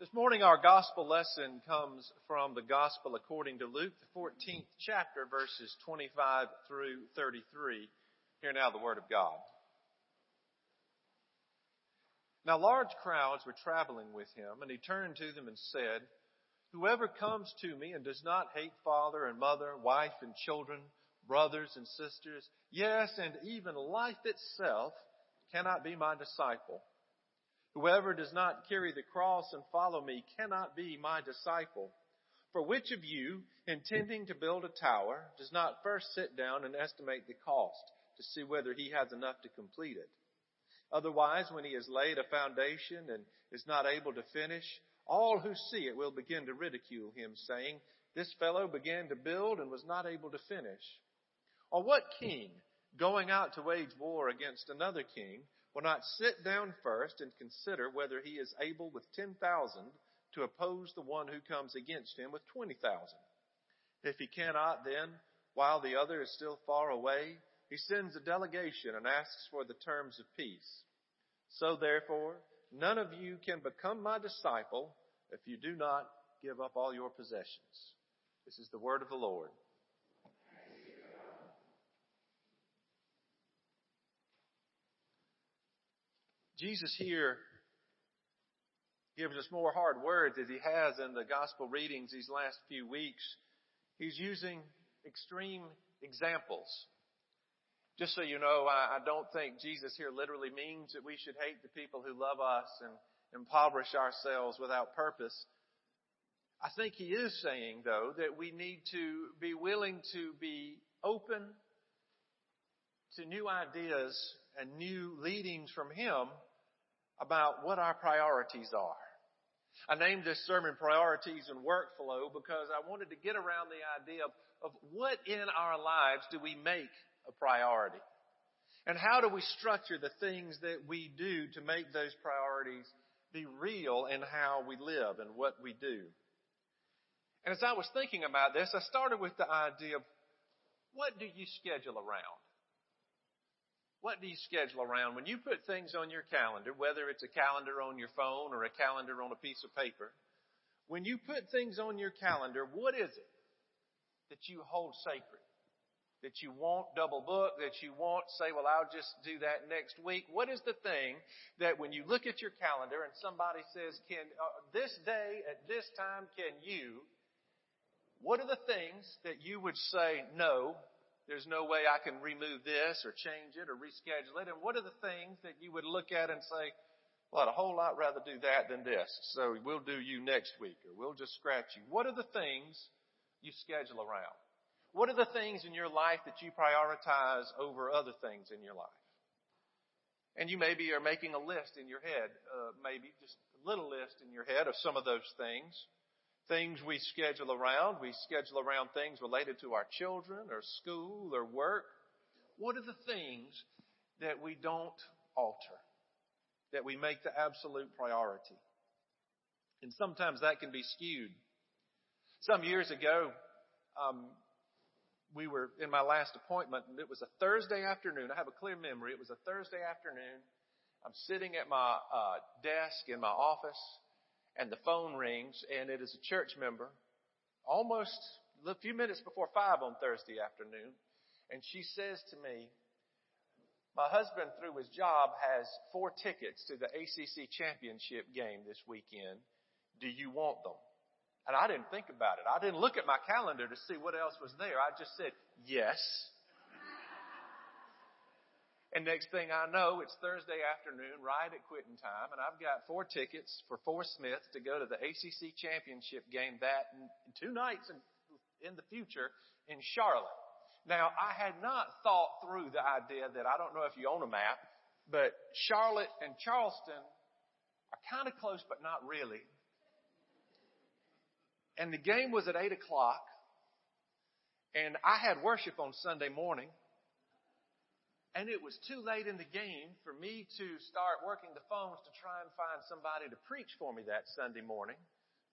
This morning our gospel lesson comes from the gospel according to Luke, the 14th chapter, verses 25 through 33. Hear now the word of God. Now large crowds were traveling with him, and he turned to them and said, Whoever comes to me and does not hate father and mother, wife and children, brothers and sisters, yes, and even life itself, cannot be my disciple. Whoever does not carry the cross and follow me cannot be my disciple. For which of you, intending to build a tower, does not first sit down and estimate the cost to see whether he has enough to complete it? Otherwise, when he has laid a foundation and is not able to finish, all who see it will begin to ridicule him, saying, This fellow began to build and was not able to finish. Or what king, going out to wage war against another king, will not sit down first and consider whether he is able with 10,000 to oppose the one who comes against him with 20,000. If he cannot, then, while the other is still far away, he sends a delegation and asks for the terms of peace. So therefore, none of you can become my disciple if you do not give up all your possessions. This is the word of the Lord. Jesus here gives us more hard words as he has in the gospel readings these last few weeks. He's using extreme examples. Just so you know, I, don't think Jesus here literally means that we should hate the people who love us and impoverish ourselves without purpose. I think he is saying, though, that we need to be willing to be open to new ideas and new leadings from him about what our priorities are. I named this sermon Priorities and Workflow because I wanted to get around the idea of, of what in our lives do we make a priority? And how do we structure the things that we do to make those priorities be real in how we live and what we do? And as I was thinking about this, I started with the idea of what do you schedule around? What do you schedule around? When you put things on your calendar, whether it's a calendar on your phone or a calendar on a piece of paper, when you put things on your calendar, what is it that you hold sacred? That you won't double book, that you won't say, well, I'll just do that next week. What is the thing that when you look at your calendar and somebody says, can, uh, this day at this time, can you, what are the things that you would say, no, there's no way I can remove this or change it or reschedule it. And what are the things that you would look at and say, well, I'd a whole lot rather do that than this. So we'll do you next week or we'll just scratch you. What are the things you schedule around? What are the things in your life that you prioritize over other things in your life? And you maybe are making a list in your head, uh, maybe just a little list in your head of some of those things things we schedule around. We schedule around things related to our children or school or work. What are the things that we don't alter? That we make the absolute priority? And sometimes that can be skewed. Some years ago, um, we were in my last appointment, and it was a Thursday afternoon. I have a clear memory. It was a Thursday afternoon. I'm sitting at my uh, desk in my office, and the phone rings, and it is a church member, almost a few minutes before five on Thursday afternoon, and she says to me, my husband, through his job, has four tickets to the ACC championship game this weekend. Do you want them? And I didn't think about it. I didn't look at my calendar to see what else was there. I just said, yes. And next thing I know, it's Thursday afternoon, right at quitting time, and I've got four tickets for four Smiths to go to the ACC championship game that two nights in, in the future in Charlotte. Now, I had not thought through the idea that I don't know if you own a map, but Charlotte and Charleston are kind of close, but not really. And the game was at 8 o'clock, and I had worship on Sunday morning. And it was too late in the game for me to start working the phones to try and find somebody to preach for me that Sunday morning.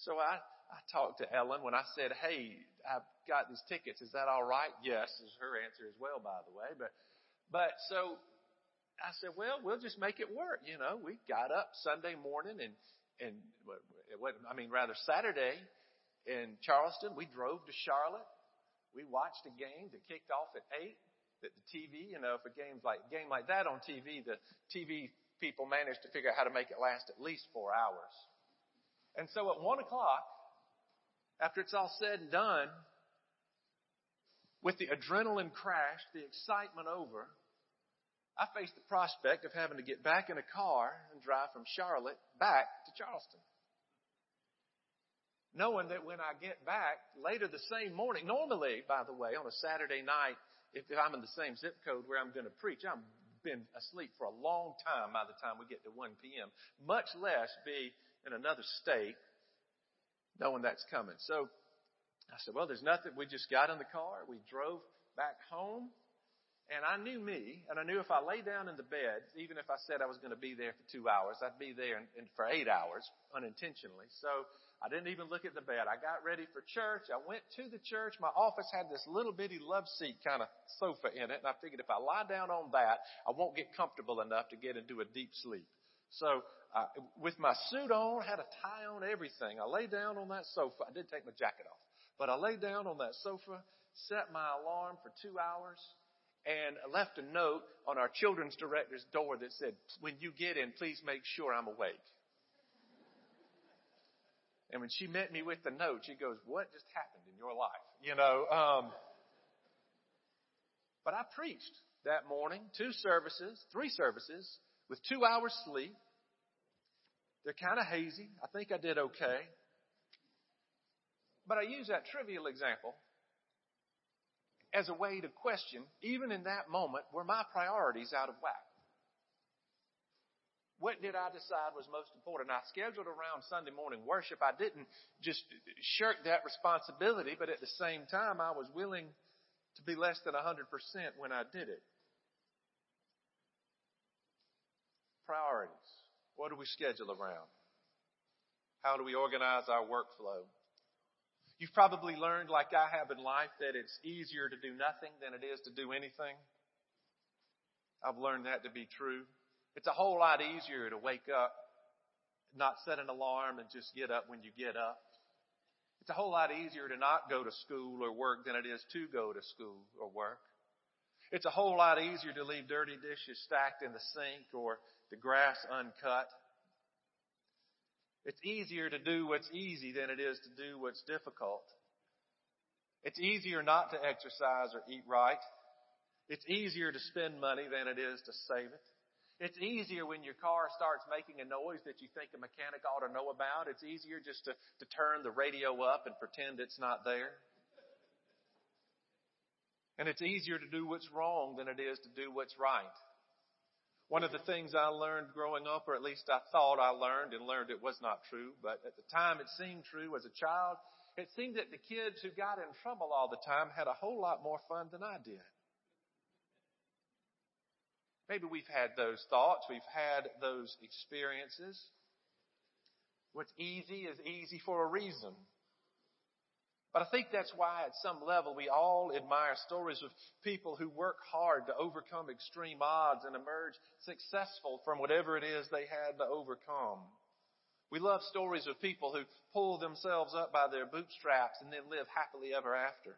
So I, I talked to Ellen when I said, Hey, I've got these tickets. Is that all right? Yes, is her answer as well, by the way. But, but so I said, well, we'll just make it work. You know, we got up Sunday morning and, and it wasn't, I mean, rather Saturday in Charleston, we drove to Charlotte. We watched a game that kicked off at eight. That the TV, you know, for games like game like that on TV, the TV people managed to figure out how to make it last at least four hours. And so at one o'clock, after it's all said and done, with the adrenaline crash, the excitement over, I faced the prospect of having to get back in a car and drive from Charlotte back to Charleston. Knowing that when I get back later the same morning, normally, by the way, on a Saturday night, if I'm in the same zip code where I'm going to preach, I'm been asleep for a long time by the time we get to 1 p.m., much less be in another state knowing that's coming. So I said, well, there's nothing. We just got in the car. We drove back home. And I knew me, and I knew if I lay down in the bed, even if I said I was going to be there for two hours, I'd be there in, in, for eight hours unintentionally. So I didn't even look at the bed. I got ready for church. I went to the church. My office had this little bitty love seat kind of sofa in it, and I figured if I lie down on that, I won't get comfortable enough to get into a deep sleep. So uh, with my suit on, had a tie on, everything. I lay down on that sofa. I did take my jacket off, but I lay down on that sofa, set my alarm for two hours, and left a note on our children's director's door that said, "When you get in, please make sure I'm awake." And when she met me with the note, she goes, "What just happened in your life?" You know. Um, but I preached that morning, two services, three services, with two hours sleep. They're kind of hazy. I think I did okay. But I use that trivial example as a way to question, even in that moment, were my priorities out of whack? What did I decide was most important? I scheduled around Sunday morning worship. I didn't just shirk that responsibility, but at the same time, I was willing to be less than 100% when I did it. Priorities. What do we schedule around? How do we organize our workflow? You've probably learned, like I have in life, that it's easier to do nothing than it is to do anything. I've learned that to be true. It's a whole lot easier to wake up, not set an alarm and just get up when you get up. It's a whole lot easier to not go to school or work than it is to go to school or work. It's a whole lot easier to leave dirty dishes stacked in the sink or the grass uncut. It's easier to do what's easy than it is to do what's difficult. It's easier not to exercise or eat right. It's easier to spend money than it is to save it. It's easier when your car starts making a noise that you think a mechanic ought to know about. It's easier just to, to turn the radio up and pretend it's not there. And it's easier to do what's wrong than it is to do what's right. One of the things I learned growing up, or at least I thought I learned and learned it was not true, but at the time it seemed true as a child, it seemed that the kids who got in trouble all the time had a whole lot more fun than I did. Maybe we've had those thoughts, we've had those experiences. What's easy is easy for a reason. But I think that's why at some level we all admire stories of people who work hard to overcome extreme odds and emerge successful from whatever it is they had to overcome. We love stories of people who pull themselves up by their bootstraps and then live happily ever after.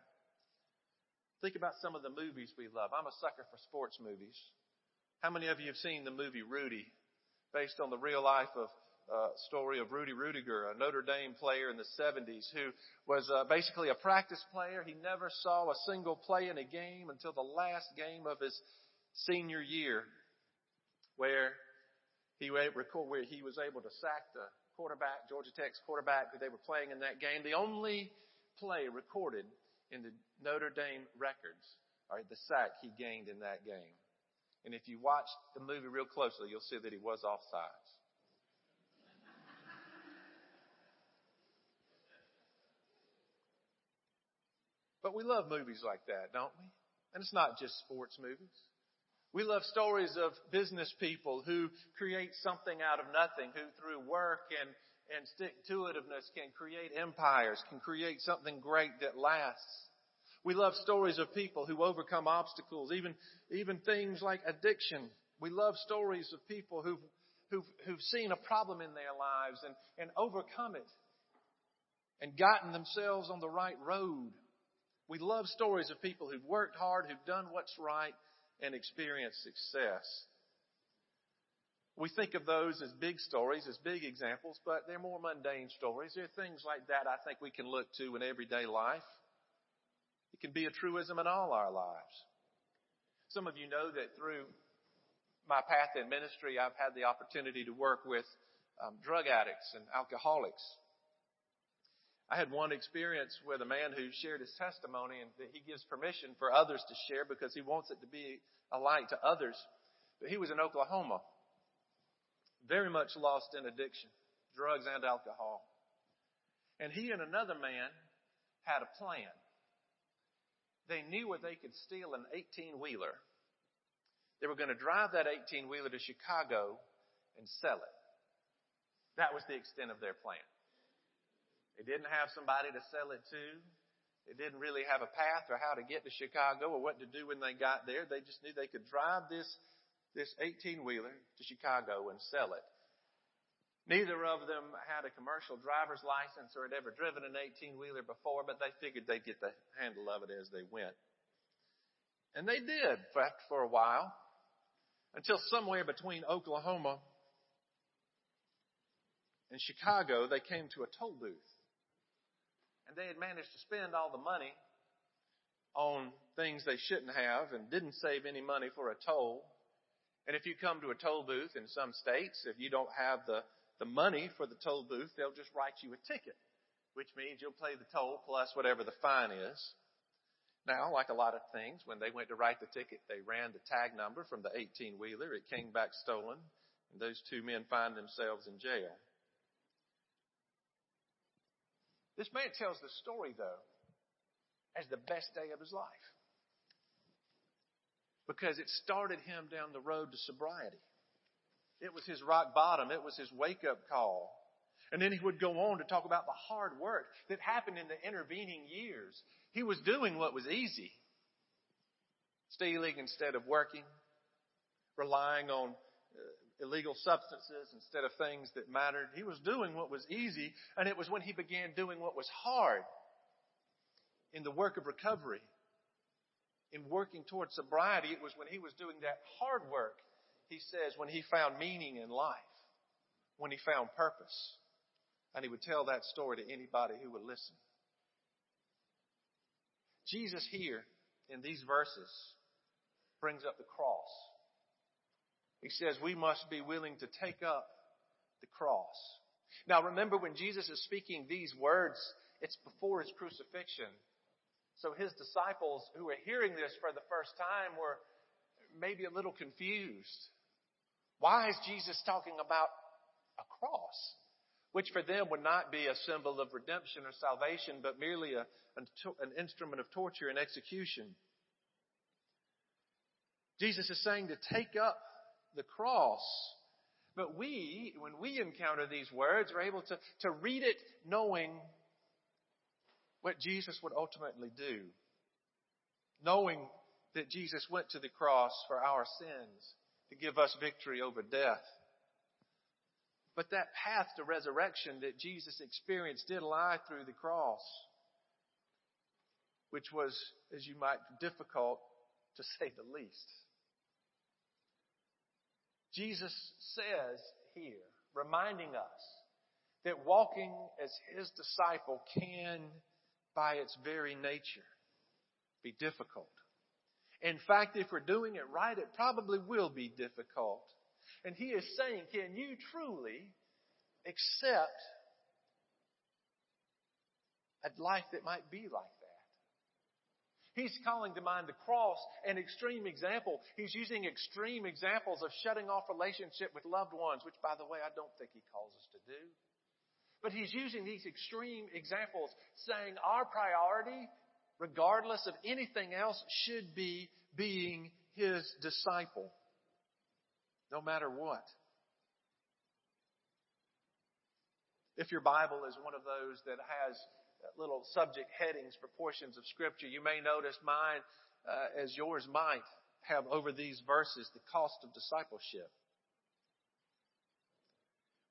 Think about some of the movies we love. I'm a sucker for sports movies. How many of you have seen the movie Rudy, based on the real life of uh, story of Rudy Ruettiger, a Notre Dame player in the 70s who was uh, basically a practice player. He never saw a single play in a game until the last game of his senior year, where he where he was able to sack the quarterback, Georgia Tech's quarterback that they were playing in that game. The only play recorded in the Notre Dame records, right, the sack he gained in that game. And if you watch the movie real closely, you'll see that he was offsides. But we love movies like that, don't we? And it's not just sports movies. We love stories of business people who create something out of nothing, who through work and, and stick-to-itiveness can create empires, can create something great that lasts. We love stories of people who overcome obstacles, even, even things like addiction. We love stories of people who've who've, who've seen a problem in their lives and, and overcome it and gotten themselves on the right road. We love stories of people who've worked hard, who've done what's right, and experienced success. We think of those as big stories, as big examples, but they're more mundane stories. There are things like that I think we can look to in everyday life. It can be a truism in all our lives. Some of you know that through my path in ministry, I've had the opportunity to work with um, drug addicts and alcoholics. I had one experience with a man who shared his testimony and that he gives permission for others to share because he wants it to be a light to others. But he was in Oklahoma, very much lost in addiction, drugs and alcohol. And he and another man had a plan. They knew where they could steal an 18 wheeler. They were going to drive that 18 wheeler to Chicago and sell it. That was the extent of their plan. They didn't have somebody to sell it to. They didn't really have a path or how to get to Chicago or what to do when they got there. They just knew they could drive this, this 18 wheeler to Chicago and sell it. Neither of them had a commercial driver's license or had ever driven an 18 wheeler before, but they figured they'd get the handle of it as they went. And they did for, for a while until somewhere between Oklahoma and Chicago, they came to a toll booth and they had managed to spend all the money on things they shouldn't have and didn't save any money for a toll. And if you come to a toll booth in some states, if you don't have the, the money for the toll booth, they'll just write you a ticket, which means you'll pay the toll plus whatever the fine is. Now, like a lot of things, when they went to write the ticket, they ran the tag number from the 18 wheeler. It came back stolen, and those two men find themselves in jail. This man tells the story, though, as the best day of his life. Because it started him down the road to sobriety. It was his rock bottom. It was his wake up call. And then he would go on to talk about the hard work that happened in the intervening years. He was doing what was easy. Stealing instead of working. Relying on uh, illegal substances instead of things that mattered. He was doing what was easy, and it was when he began doing what was hard in the work of recovery, in working towards sobriety. It was when he was doing that hard work, he says, when he found meaning in life, when he found purpose. And he would tell that story to anybody who would listen. Jesus here in these verses brings up the cross. He says we must be willing to take up the cross. Now remember when Jesus is speaking these words, it's before his crucifixion. So his disciples who are hearing this for the first time were maybe a little confused. Why is Jesus talking about a cross? Which for them would not be a symbol of redemption or salvation, but merely a, an, instrument of torture and execution. Jesus is saying to take up the cross. But we, when we encounter these words, are able to, to read it knowing what Jesus would ultimately do. Knowing that Jesus went to the cross for our sins to give us victory over death. But that path to resurrection that Jesus experienced did lie through the cross, which was, as you might, difficult to say the least. Jesus says here, reminding us that walking as his disciple can, by its very nature, be difficult. In fact, if we're doing it right, it probably will be difficult. And he is saying, can you truly accept a life that might be like that? He's calling to mind the cross an extreme example. He's using extreme examples of shutting off relationship with loved ones, which, by the way, I don't think he calls us to do. But he's using these extreme examples, saying our priority, regardless of anything else, should be being his disciple, no matter what. If your Bible is one of those that has little subject headings for portions of Scripture. You may notice mine, uh, as yours might, have over these verses the cost of discipleship.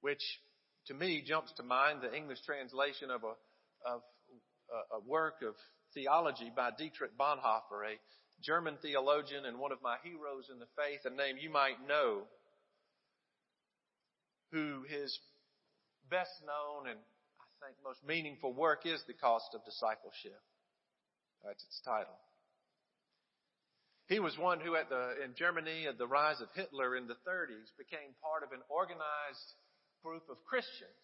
which to me jumps to mind the English translation of a, of a, a work of theology by Dietrich Bonhoeffer, a German theologian and one of my heroes in the faith, a name you might know, who his best known and I think most meaningful work is The Cost of Discipleship. That's its title. He was one who at the, in Germany at the rise of Hitler in the 30s became part of an organized group of Christians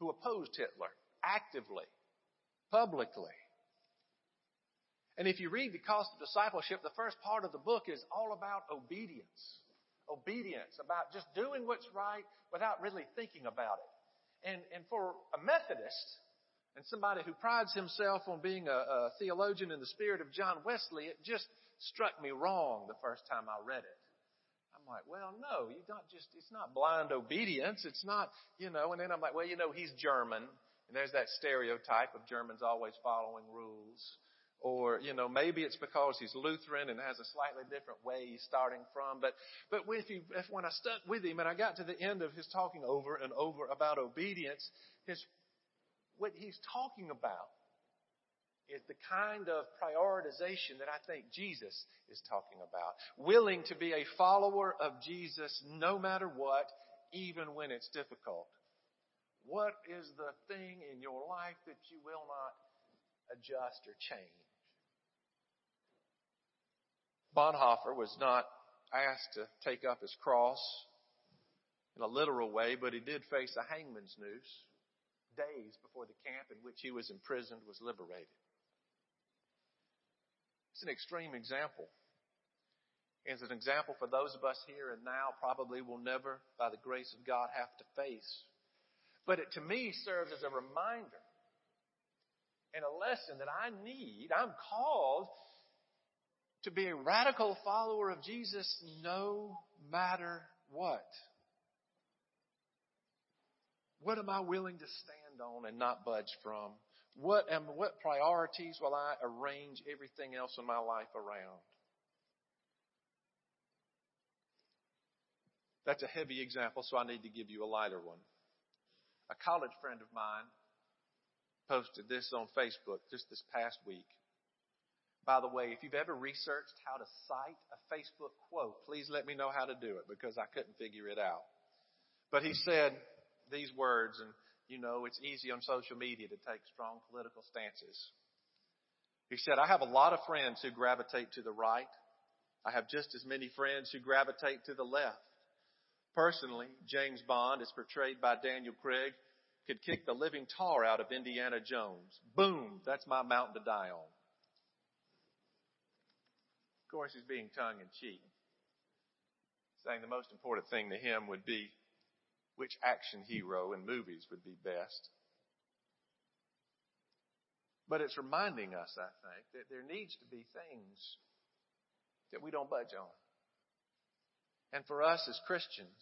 who opposed Hitler actively, publicly. And if you read The Cost of Discipleship, the first part of the book is all about obedience. Obedience, about just doing what's right without really thinking about it. And, and for a Methodist, and somebody who prides himself on being a, a theologian in the spirit of John Wesley, it just struck me wrong the first time I read it. I'm like, well, no, you don't just, it's not blind obedience. It's not, you know, and then I'm like, well, you know, he's German. And there's that stereotype of Germans always following rules. Or, you know, maybe it's because he's Lutheran and has a slightly different way he's starting from. But, but if you, if when I stuck with him and I got to the end of his talking over and over about obedience, his, what he's talking about is the kind of prioritization that I think Jesus is talking about. Willing to be a follower of Jesus no matter what, even when it's difficult. What is the thing in your life that you will not adjust or change? Bonhoeffer was not asked to take up his cross in a literal way, but he did face a hangman's noose days before the camp in which he was imprisoned was liberated. It's an extreme example. It's an example for those of us here and now probably will never, by the grace of God, have to face. But it to me serves as a reminder and a lesson that I need. I'm called to be a radical follower of Jesus no matter what. What am I willing to stand on and not budge from? What am, what priorities will I arrange everything else in my life around? That's a heavy example, so I need to give you a lighter one. A college friend of mine posted this on Facebook just this past week. By the way, if you've ever researched how to cite a Facebook quote, please let me know how to do it because I couldn't figure it out. But he said these words, and you know, it's easy on social media to take strong political stances. He said, I have a lot of friends who gravitate to the right. I have just as many friends who gravitate to the left. Personally, James Bond, as portrayed by Daniel Craig, could kick the living tar out of Indiana Jones. Boom! That's my mountain to die on. Course, he's being tongue in cheek, saying the most important thing to him would be which action hero in movies would be best. But it's reminding us, I think, that there needs to be things that we don't budge on. And for us as Christians,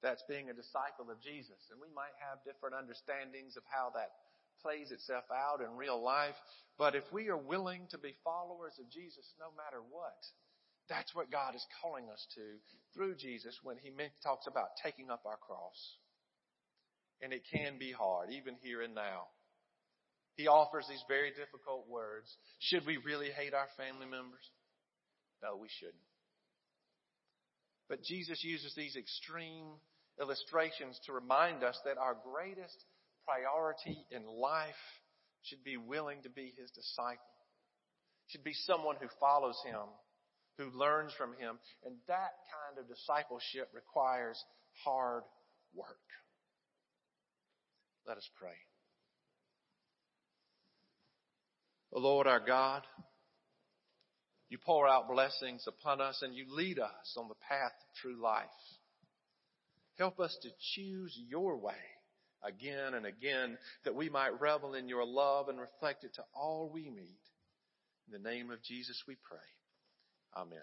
that's being a disciple of Jesus. And we might have different understandings of how that plays itself out in real life. But if we are willing to be followers of Jesus no matter what, that's what God is calling us to through Jesus when He talks about taking up our cross. And it can be hard, even here and now. He offers these very difficult words. Should we really hate our family members? No, we shouldn't. But Jesus uses these extreme illustrations to remind us that our greatest priority in life should be willing to be His disciple. Should be someone who follows Him who learns from him. And that kind of discipleship requires hard work. Let us pray. O Lord our God, you pour out blessings upon us and you lead us on the path of true life. Help us to choose your way again and again that we might revel in your love and reflect it to all we meet. In the name of Jesus we pray. Amen.